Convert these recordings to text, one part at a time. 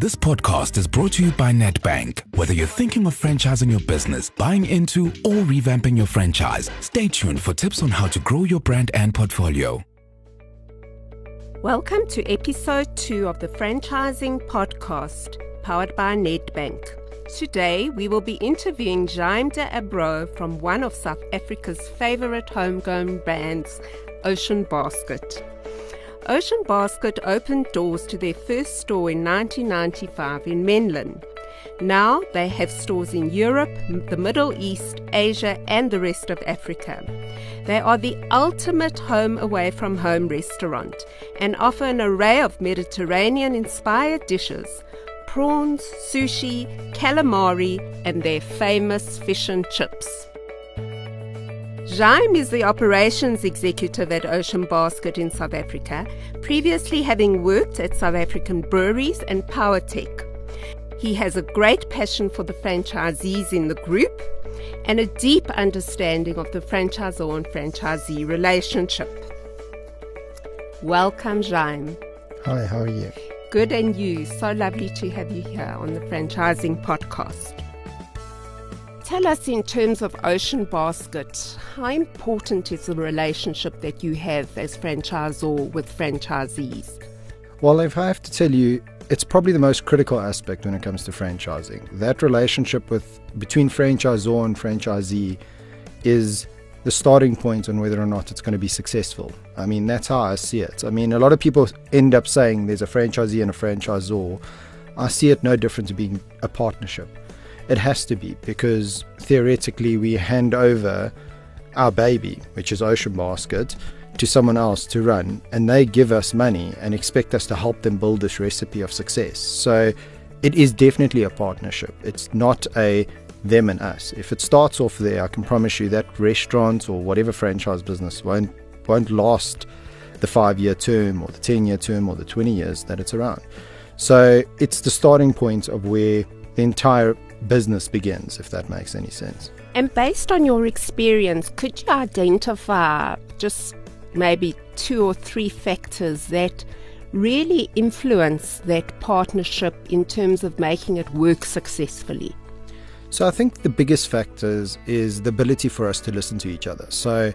This podcast is brought to you by Nedbank. Whether you're thinking of franchising your business, buying into, or revamping your franchise, stay tuned for tips on how to grow your brand and portfolio. Welcome to episode two of the Franchising Podcast, powered by Nedbank. Today, we will be interviewing Jaime de Abreu from one of South Africa's favorite homegrown brands, Ocean Basket. Ocean Basket opened doors to their first store in 1995 in Menlyn. Now they have stores in Europe, the Middle East, Asia, and the rest of Africa. They are the ultimate home away from home restaurant and offer an array of Mediterranean inspired dishes prawns, sushi, calamari, and their famous fish and chips. Jaime is the operations executive at Ocean Basket in South Africa, previously having worked at South African breweries and Powertech. He has a great passion for the franchisees in the group and a deep understanding of the franchisor and franchisee relationship. Welcome, Jaime. Hi, how are you? Good, and you? So lovely to have you here on the Franchising Podcast. Tell us, in terms of Ocean Basket, how important is the relationship that you have as franchisor with franchisees? Well, if I have to tell you, it's probably the most critical aspect when it comes to franchising. That relationship with between franchisor and franchisee is the starting point on whether or not it's going to be successful. I mean, that's how I see it. I mean, a lot of people end up saying there's a franchisee and a franchisor. I see it no different to being a partnership. It has to be because theoretically we hand over our baby, which is Ocean Basket, to someone else to run, and they give us money and expect us to help them build this recipe of success. So it is definitely a partnership. It's not a them and us. If it starts off there, I can promise you that restaurant or whatever franchise business won't won't last the five year term or the ten year term or the twenty years that it's around. So it's the starting point of where the entire business begins, if that makes any sense. And based on your experience, could you identify just maybe two or three factors that really influence that partnership in terms of making it work successfully? So I think the biggest factors is the ability for us to listen to each other. So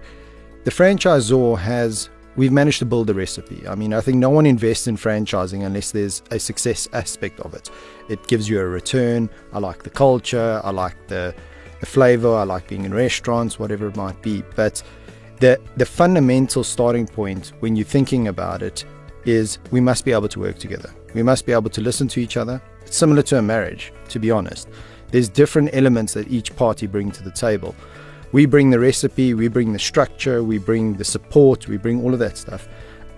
the franchisor has we've managed to build a recipe. I mean, I think no one invests in franchising unless there's a success aspect of it. It gives you a return. I like the culture, I like the the flavor, I like being in restaurants, whatever it might be. But the the fundamental starting point when you're thinking about it is we must be able to work together. We must be able to listen to each other. It's similar to a marriage, to be honest. There's different elements that each party bring to the table. We bring the recipe, we bring the structure, we bring the support, we bring all of that stuff.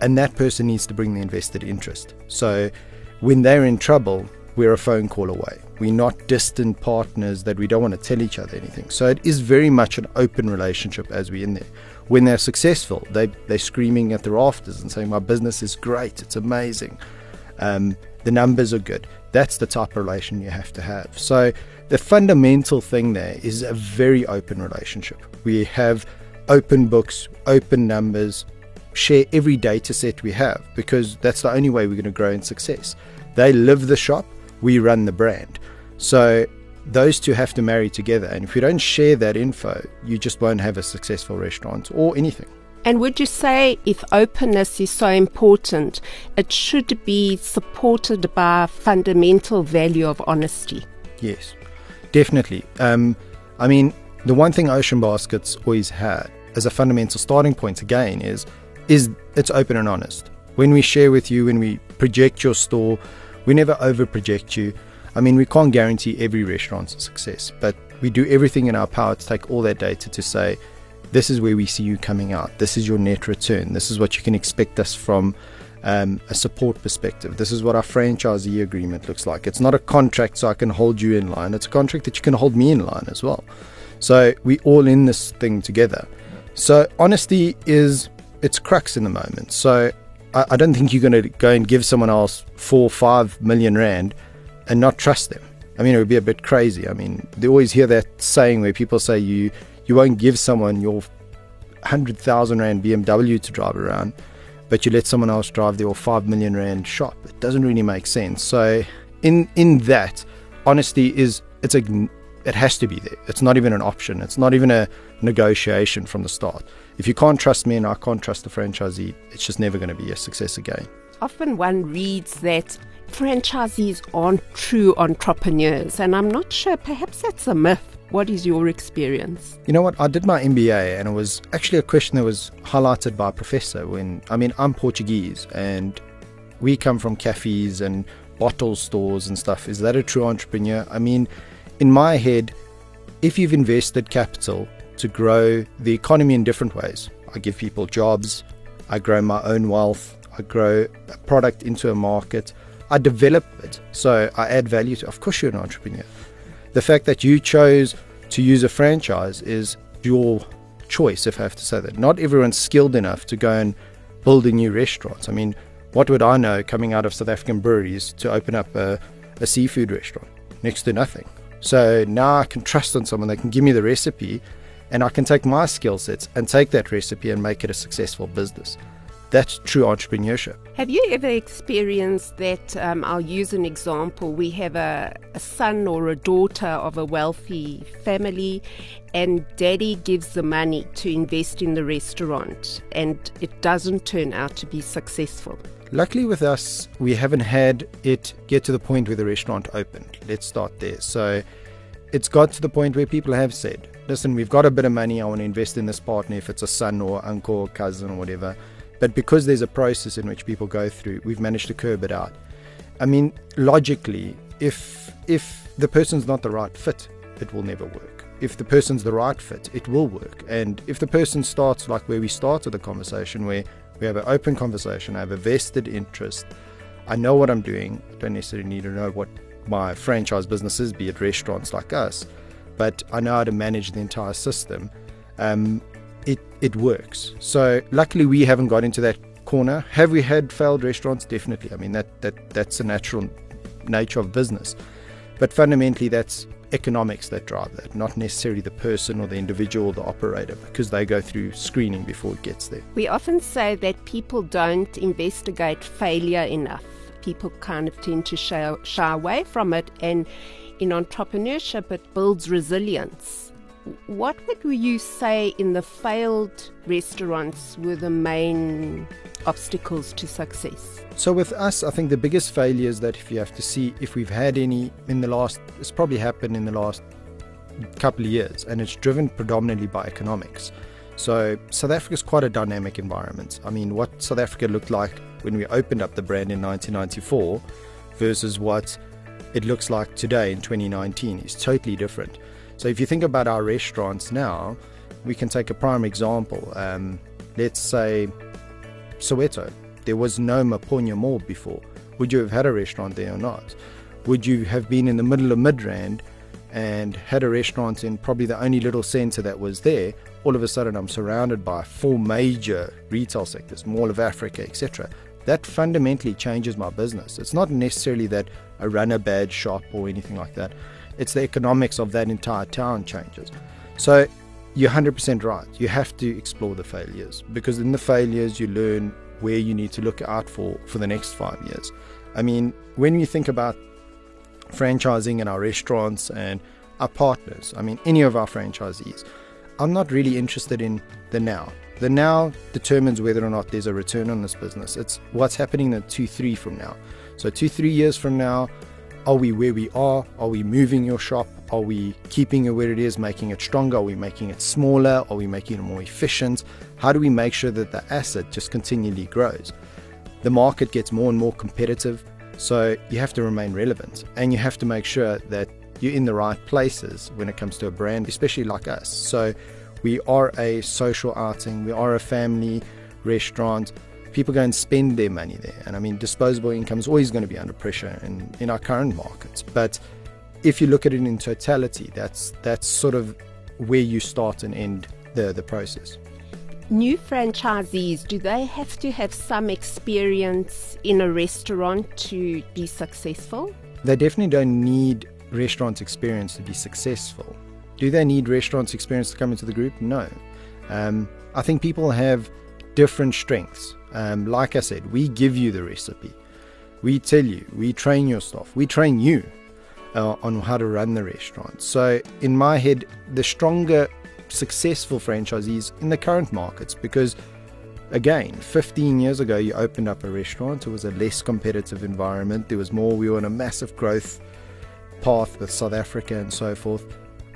And that person needs to bring the invested interest. So when they're in trouble, we're a phone call away. We're not distant partners that we don't want to tell each other anything. So it is very much an open relationship as we're in there. When they're successful, they, they're screaming at the rafters and saying, My business is great, it's amazing. Um, the numbers are good. That's the type of relation you have to have. So the fundamental thing there is a very open relationship. We have open books, open numbers, share every data set we have because that's the only way we're going to grow in success. They live the shop, we run the brand. So those two have to marry together. And if you don't share that info, you just won't have a successful restaurant or anything. And would you say if openness is so important, it should be supported by fundamental value of honesty? Yes, definitely. Um, I mean, the one thing Ocean Baskets always had as a fundamental starting point again is is it's open and honest. When we share with you, when we project your store, we never over project you. I mean, we can't guarantee every restaurant's success, but we do everything in our power to take all that data to say, this is where we see you coming out. This is your net return. This is what you can expect us from um, a support perspective. This is what our franchisee agreement looks like. It's not a contract so I can hold you in line. It's a contract that you can hold me in line as well. So we all in this thing together. So honesty is its crux in the moment. So I, I don't think you're going to go and give someone else four, five million rand and not trust them. I mean, it would be a bit crazy. I mean, they always hear that saying where people say you you won't give someone your 100,000 Rand BMW to drive around, but you let someone else drive your 5 million Rand shop. It doesn't really make sense. So, in in that, honesty is it's a it has to be there. It's not even an option. It's not even a negotiation from the start. If you can't trust me and I can't trust the franchisee, it's just never going to be a success again. Often one reads that franchisees aren't true entrepreneurs, and I'm not sure, perhaps that's a myth. What is your experience? You know what? I did my MBA, and it was actually a question that was highlighted by a professor. When I mean, I'm Portuguese, and we come from cafes and bottle stores and stuff. Is that a true entrepreneur? I mean, in my head, if you've invested capital to grow the economy in different ways, I give people jobs, I grow my own wealth, I grow a product into a market, I develop it, so I add value to. Of course, you're an entrepreneur. The fact that you chose to use a franchise is your choice, if I have to say that. Not everyone's skilled enough to go and build a new restaurant. I mean, what would I know coming out of South African breweries to open up a, a seafood restaurant? Next to nothing. So now I can trust on someone that can give me the recipe and I can take my skill sets and take that recipe and make it a successful business. That's true entrepreneurship. Have you ever experienced that? Um, I'll use an example. We have a, a son or a daughter of a wealthy family, and daddy gives the money to invest in the restaurant, and it doesn't turn out to be successful. Luckily, with us, we haven't had it get to the point where the restaurant opened. Let's start there. So, it's got to the point where people have said, listen, we've got a bit of money, I want to invest in this partner, if it's a son or uncle or cousin or whatever. But because there's a process in which people go through, we've managed to curb it out. I mean, logically, if if the person's not the right fit, it will never work. If the person's the right fit, it will work. And if the person starts like where we started the conversation, where we have an open conversation. I have a vested interest. I know what I'm doing. I don't necessarily need to know what my franchise business is, be it restaurants like us, but I know how to manage the entire system. Um, it it works. So luckily, we haven't got into that corner. Have we had failed restaurants? Definitely. I mean that that that's a natural nature of business, but fundamentally, that's economics that drive that, not necessarily the person or the individual or the operator, because they go through screening before it gets there. We often say that people don't investigate failure enough. People kind of tend to shy, shy away from it, and in entrepreneurship, it builds resilience. What would you say in the failed restaurants were the main obstacles to success? So with us, I think the biggest failure is that if you have to see if we've had any in the last, it's probably happened in the last couple of years, and it's driven predominantly by economics. So South Africa is quite a dynamic environment. I mean, what South Africa looked like when we opened up the brand in 1994 versus what it looks like today in 2019 is totally different. So if you think about our restaurants now, we can take a prime example. Um, let's say Soweto. There was no Maponya Mall before. Would you have had a restaurant there or not? Would you have been in the middle of Midrand and had a restaurant in probably the only little centre that was there? All of a sudden, I'm surrounded by four major retail sectors, Mall of Africa, etc. That fundamentally changes my business. It's not necessarily that I run a bad shop or anything like that. It's the economics of that entire town changes. So you're 100% right. You have to explore the failures because in the failures you learn where you need to look out for for the next five years. I mean, when you think about franchising and our restaurants and our partners, I mean, any of our franchisees, I'm not really interested in the now. The now determines whether or not there's a return on this business. It's what's happening in two, three from now. So, two, three years from now, are we where we are? Are we moving your shop? Are we keeping it where it is, making it stronger? Are we making it smaller? Are we making it more efficient? How do we make sure that the asset just continually grows? The market gets more and more competitive, so you have to remain relevant and you have to make sure that you're in the right places when it comes to a brand, especially like us. So we are a social outing, we are a family restaurant people go and spend their money there. And I mean, disposable income is always going to be under pressure in, in our current markets. But if you look at it in totality, that's that's sort of where you start and end the, the process. New franchisees, do they have to have some experience in a restaurant to be successful? They definitely don't need restaurant experience to be successful. Do they need restaurant experience to come into the group? No. Um, I think people have different strengths. Um, like I said, we give you the recipe. We tell you, we train your staff, we train you uh, on how to run the restaurant. So, in my head, the stronger, successful franchisees in the current markets, because again, 15 years ago, you opened up a restaurant, it was a less competitive environment, there was more, we were on a massive growth path with South Africa and so forth.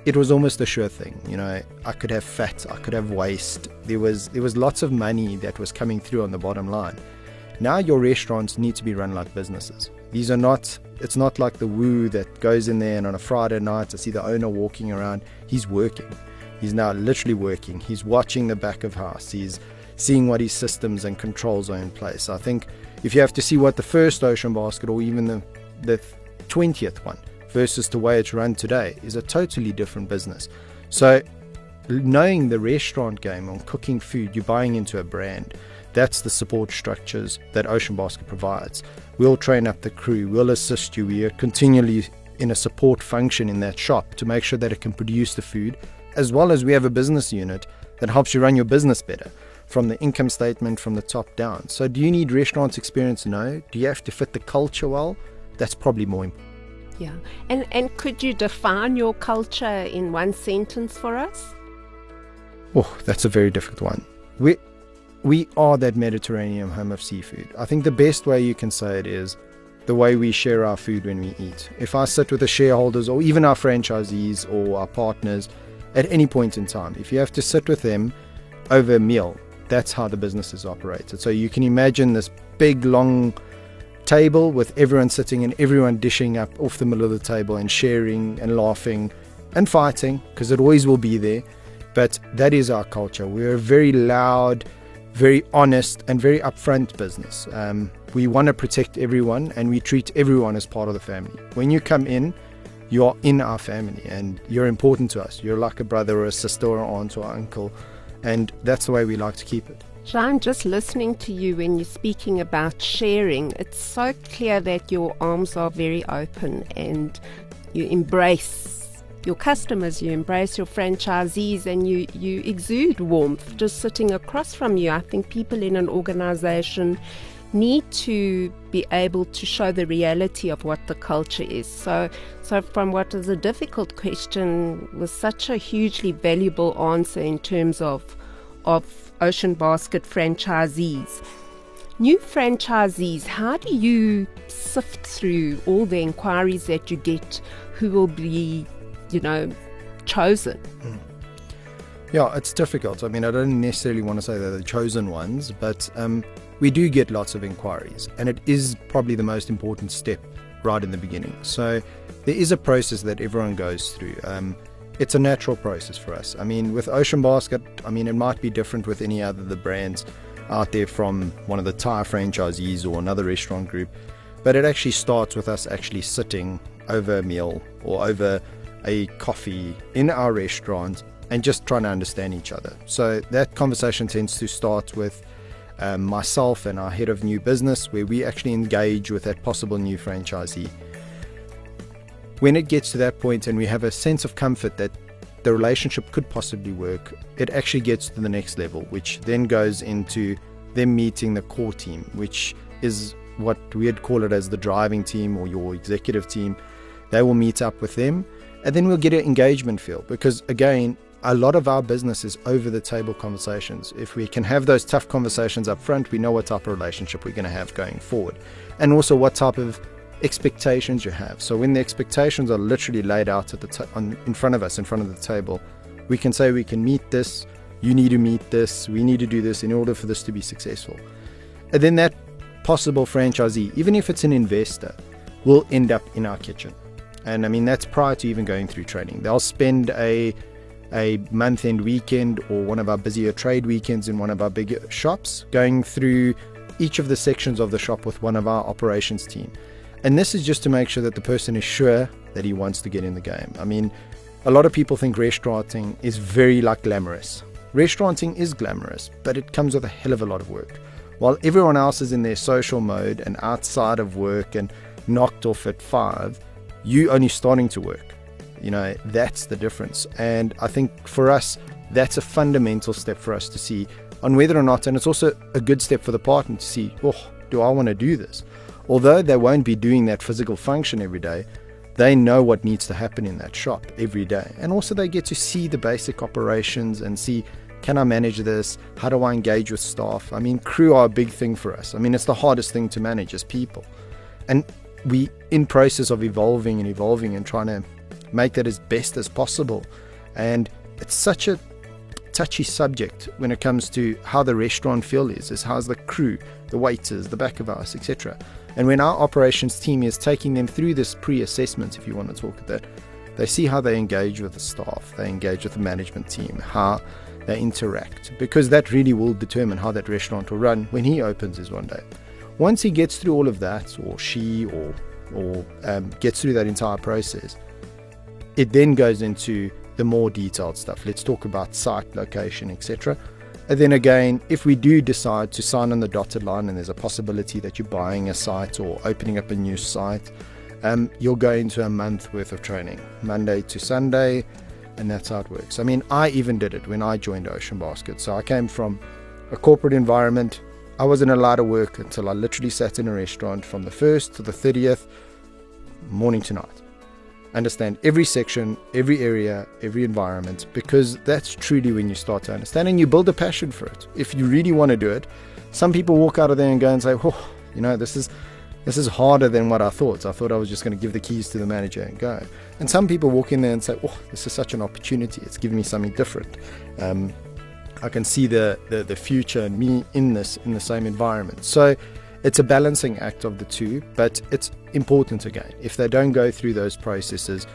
It was almost a sure thing, you know. I could have fat, I could have waste. There was there was lots of money that was coming through on the bottom line. Now your restaurants need to be run like businesses. These are not it's not like the woo that goes in there and on a Friday night I see the owner walking around. He's working. He's now literally working. He's watching the back of house. He's seeing what his systems and controls are in place. I think if you have to see what the first ocean basket or even the the 20th one versus the way it's run today is a totally different business. So knowing the restaurant game on cooking food, you're buying into a brand. That's the support structures that Ocean Basket provides. We'll train up the crew, we'll assist you. We are continually in a support function in that shop to make sure that it can produce the food, as well as we have a business unit that helps you run your business better from the income statement from the top down. So, do you need restaurant experience? No. Do you have to fit the culture well? That's probably more important. Yeah. And and could you define your culture in one sentence for us? Oh, that's a very difficult one. We we are that Mediterranean home of seafood. I think the best way you can say it is the way we share our food when we eat. If I sit with the shareholders or even our franchisees or our partners at any point in time, if you have to sit with them over a meal, that's how the business is operated. So you can imagine this big, long table with everyone sitting and everyone dishing up off the middle of the table and sharing and laughing and fighting because it always will be there. But that is our culture. We're a very loud, very honest, and very upfront business. Um, we want to protect everyone and we treat everyone as part of the family. When you come in, you're in our family and you're important to us. You're like a brother or a sister or aunt or uncle. And that's the way we like to keep it. Jean, just listening to you when you're speaking about sharing, it's so clear that your arms are very open and you embrace your customers, you embrace your franchisees, and you, you exude warmth just sitting across from you. I think people in an organization need to be able to show the reality of what the culture is. So, so from what is a difficult question was such a hugely valuable answer in terms of of Ocean Basket franchisees. New franchisees, how do you sift through all the inquiries that you get? Who will be you know, chosen. Mm. Yeah, it's difficult. I mean, I don't necessarily want to say they're the chosen ones, but um, we do get lots of inquiries, and it is probably the most important step right in the beginning. So there is a process that everyone goes through. Um, it's a natural process for us. I mean, with Ocean Basket, I mean, it might be different with any other the brands out there from one of the tire franchisees or another restaurant group, but it actually starts with us actually sitting over a meal or over a coffee in our restaurant and just trying to understand each other. So that conversation tends to start with um, myself and our head of new business, where we actually engage with that possible new franchisee. When it gets to that point and we have a sense of comfort that the relationship could possibly work, it actually gets to the next level, which then goes into them meeting the core team, which is what we'd call it as the driving team or your executive team. They will meet up with them and then we'll get an engagement feel because, again, a lot of our business is over the table conversations. If we can have those tough conversations up front, we know what type of relationship we're going to have going forward. And also what type of expectations you have. So when the expectations are literally laid out at the t- on, in front of us, in front of the table, we can say we can meet this, you need to meet this, we need to do this in order for this to be successful. And then that possible franchisee, even if it's an investor, will end up in our kitchen. And I mean, that's prior to even going through training. They'll spend a a month end weekend or one of our busier trade weekends in one of our bigger shops, going through each of the sections of the shop with one of our operations team. And this is just to make sure that the person is sure that he wants to get in the game. I mean, a lot of people think restauranting is very like glamorous. Restauranting is glamorous, but it comes with a hell of a lot of work. While everyone else is in their social mode and outside of work and knocked off at five, you only starting to work. You know, that's the difference. And I think for us, that's a fundamental step for us to see on whether or not, and it's also a good step for the partner to see, oh, do I want to do this? Although they won't be doing that physical function every day, they know what needs to happen in that shop every day. And also, they get to see the basic operations and see can I manage this? How do I engage with staff? I mean, crew are a big thing for us. I mean, it's the hardest thing to manage as people. And we in process of evolving and evolving and trying to make that as best as possible. And it's such a touchy subject when it comes to how the restaurant feel is, is how's the crew, the waiters, the back of house, etc. And when our operations team is taking them through this pre-assessment, if you want to talk about that, they see how they engage with the staff, they engage with the management team, how they interact, because that really will determine how that restaurant will run when he opens his one day. Once he gets through all of that, or she, or or um, gets through that entire process, it then goes into the more detailed stuff. Let's talk about site, location, etc. And then again, if we do decide to sign on the dotted line and there's a possibility that you're buying a site or opening up a new site, um, you'll go into a month worth of training, Monday to Sunday, and that's how it works. I mean, I even did it when I joined Ocean Basket. So I came from a corporate environment. I wasn't allowed to work until I literally sat in a restaurant from the 1st to the 30th, morning to night understand every section, every area, every environment, because that's truly when you start to understand and you build a passion for it. If you really want to do it, some people walk out of there and go and say, "Oh, you know, this is this is harder than what I thought. I thought I was just going to give the keys to the manager and go." And some people walk in there and say, "Oh, this is such an opportunity. It's giving me something different." Um, I can see the, the the future and me in this in the same environment. So it's a balancing act of the two, but it's important again. If they don't go through those processes,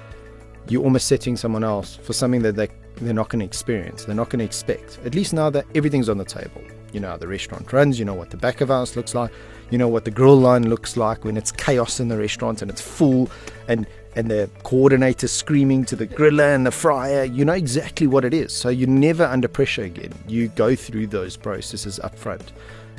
you're almost setting someone else for something that they, they're not going to experience, they're not going to expect. At least now that everything's on the table. You know how the restaurant runs, you know what the back of house looks like, you know what the grill line looks like when it's chaos in the restaurant and it's full and and the coordinator screaming to the griller and the fryer, you know exactly what it is. So you're never under pressure again. You go through those processes up front.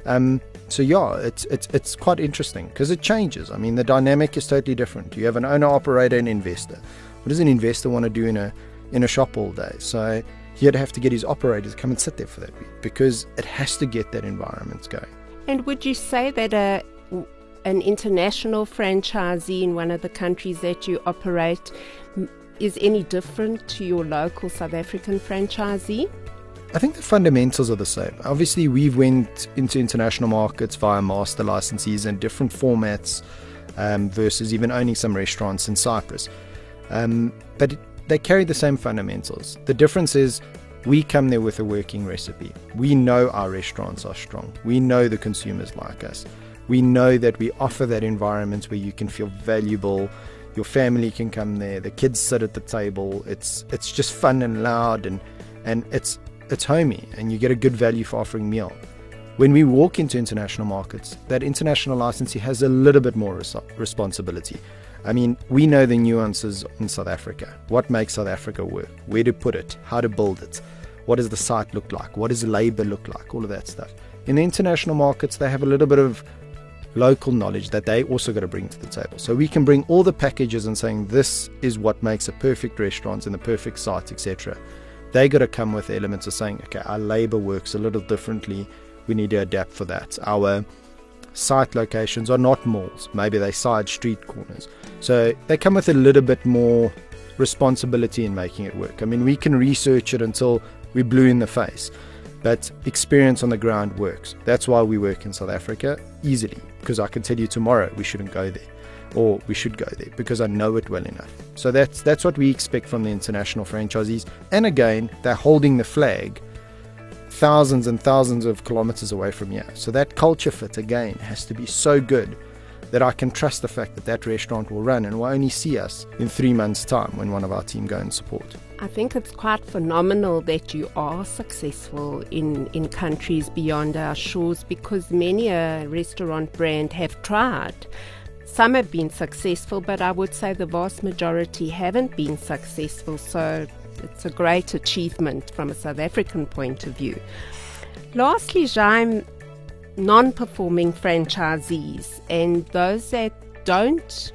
Um, so yeah, it's it's it's quite interesting because it changes. I mean, the dynamic is totally different. You have an owner, operator, and investor. What does an investor want to do in a in a shop all day? So he'd have to get his operators to come and sit there for that week because it has to get that environment going. And would you say that a an international franchisee in one of the countries that you operate is any different to your local South African franchisee? I think the fundamentals are the same. Obviously, we've went into international markets via master licensees and different formats um, versus even owning some restaurants in Cyprus. Um, but they carry the same fundamentals. The difference is we come there with a working recipe. We know our restaurants are strong. We know the consumers like us. We know that we offer that environment where you can feel valuable. Your family can come there. The kids sit at the table. It's it's just fun and loud and and it's it's homey and you get a good value for offering meal. When we walk into international markets, that international licensee has a little bit more res- responsibility. I mean, we know the nuances in South Africa. What makes South Africa work? Where to put it? How to build it? What does the site look like? What does labor look like? All of that stuff. In the international markets, they have a little bit of local knowledge that they also got to bring to the table. So we can bring all the packages and saying this is what makes a perfect restaurant and the perfect site, etc they got to come with elements of saying, okay, our labor works a little differently. We need to adapt for that. Our site locations are not malls, maybe they side street corners. So they come with a little bit more responsibility in making it work. I mean, we can research it until we blue in the face, but experience on the ground works. That's why we work in South Africa easily, because I can tell you tomorrow we shouldn't go there or we should go there because I know it well enough. So that's that's what we expect from the international franchisees. And again, they're holding the flag thousands and thousands of kilometers away from here. So that culture fit again has to be so good that I can trust the fact that that restaurant will run and will only see us in three months' time when one of our team go and support. I think it's quite phenomenal that you are successful in, in countries beyond our shores because many a restaurant brand have tried some have been successful, but I would say the vast majority haven't been successful. So it's a great achievement from a South African point of view. Lastly, Jaime, non performing franchisees and those that don't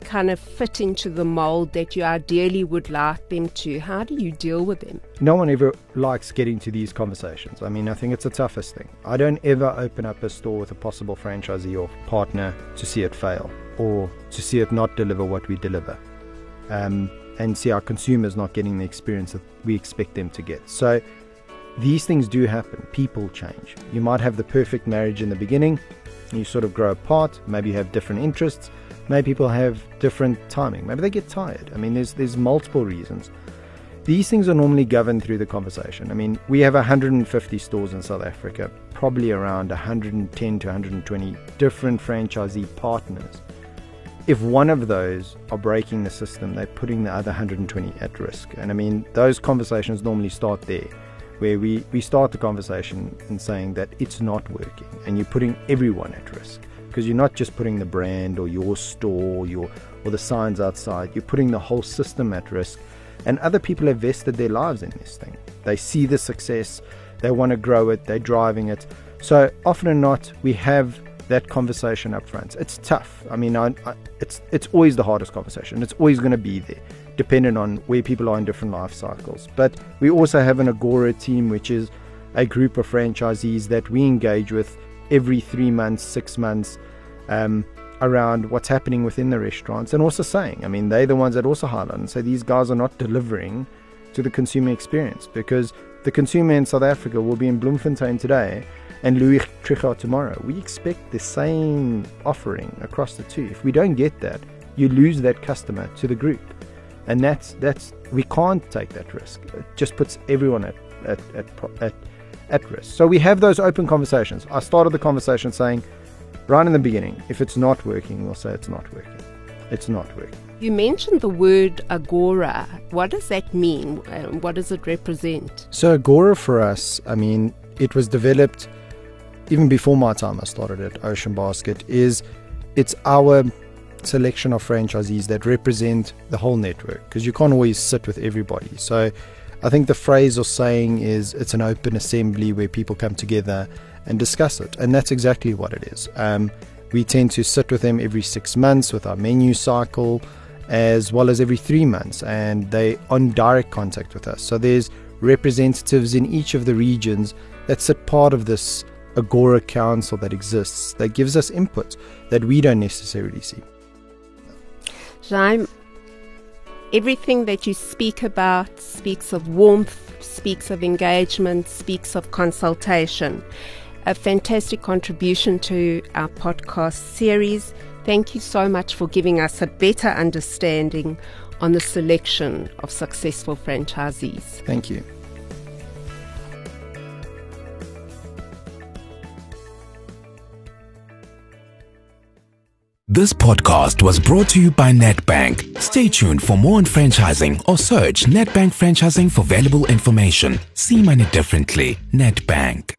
kind of fit into the mold that you ideally would like them to? How do you deal with them? No one ever likes getting to these conversations. I mean, I think it's the toughest thing. I don't ever open up a store with a possible franchisee or partner to see it fail or to see it not deliver what we deliver. Um, and see our consumers not getting the experience that we expect them to get. So these things do happen. People change. You might have the perfect marriage in the beginning, you sort of grow apart, maybe you have different interests, maybe people have different timing, maybe they get tired. I mean, there's there's multiple reasons. These things are normally governed through the conversation. I mean, we have 150 stores in South Africa, probably around 110 to 120 different franchisee partners. If one of those are breaking the system, they're putting the other 120 at risk. And I mean, those conversations normally start there where we, we start the conversation in saying that it's not working and you're putting everyone at risk because you're not just putting the brand or your store or your or the signs outside. You're putting the whole system at risk. And other people have vested their lives in this thing. They see the success. They want to grow it. They're driving it. So often or not we have that conversation up front. It's tough. I mean I, I, it's it's always the hardest conversation. It's always going to be there dependent on where people are in different life cycles. But we also have an Agora team, which is a group of franchisees that we engage with every three months, six months, um, around what's happening within the restaurants and also saying, I mean, they're the ones that also highlight and say these guys are not delivering to the consumer experience because the consumer in South Africa will be in Bloemfontein today and Louis Trichard tomorrow. We expect the same offering across the two. If we don't get that, you lose that customer to the group and that's that's we can't take that risk. It just puts everyone at at at, at, at risk. So we have those open conversations. I started the conversation saying, right in the beginning, if it's not working, we'll say it's not working. It's not working. You mentioned the word agora. What does that mean? What does it represent? So agora for us, I mean, it was developed even before my time. I started at Ocean Basket. Is it's our selection of franchisees that represent the whole network because you can't always sit with everybody. So I think the phrase or saying is it's an open assembly where people come together and discuss it. And that's exactly what it is. Um, we tend to sit with them every six months with our menu cycle as well as every three months and they on direct contact with us. So there's representatives in each of the regions that sit part of this Agora Council that exists that gives us input that we don't necessarily see. Jaime, everything that you speak about speaks of warmth, speaks of engagement, speaks of consultation. A fantastic contribution to our podcast series. Thank you so much for giving us a better understanding on the selection of successful franchisees. Thank you. This podcast was brought to you by Nedbank. Stay tuned for more on franchising or search Nedbank Franchising for valuable information. See money differently. Nedbank.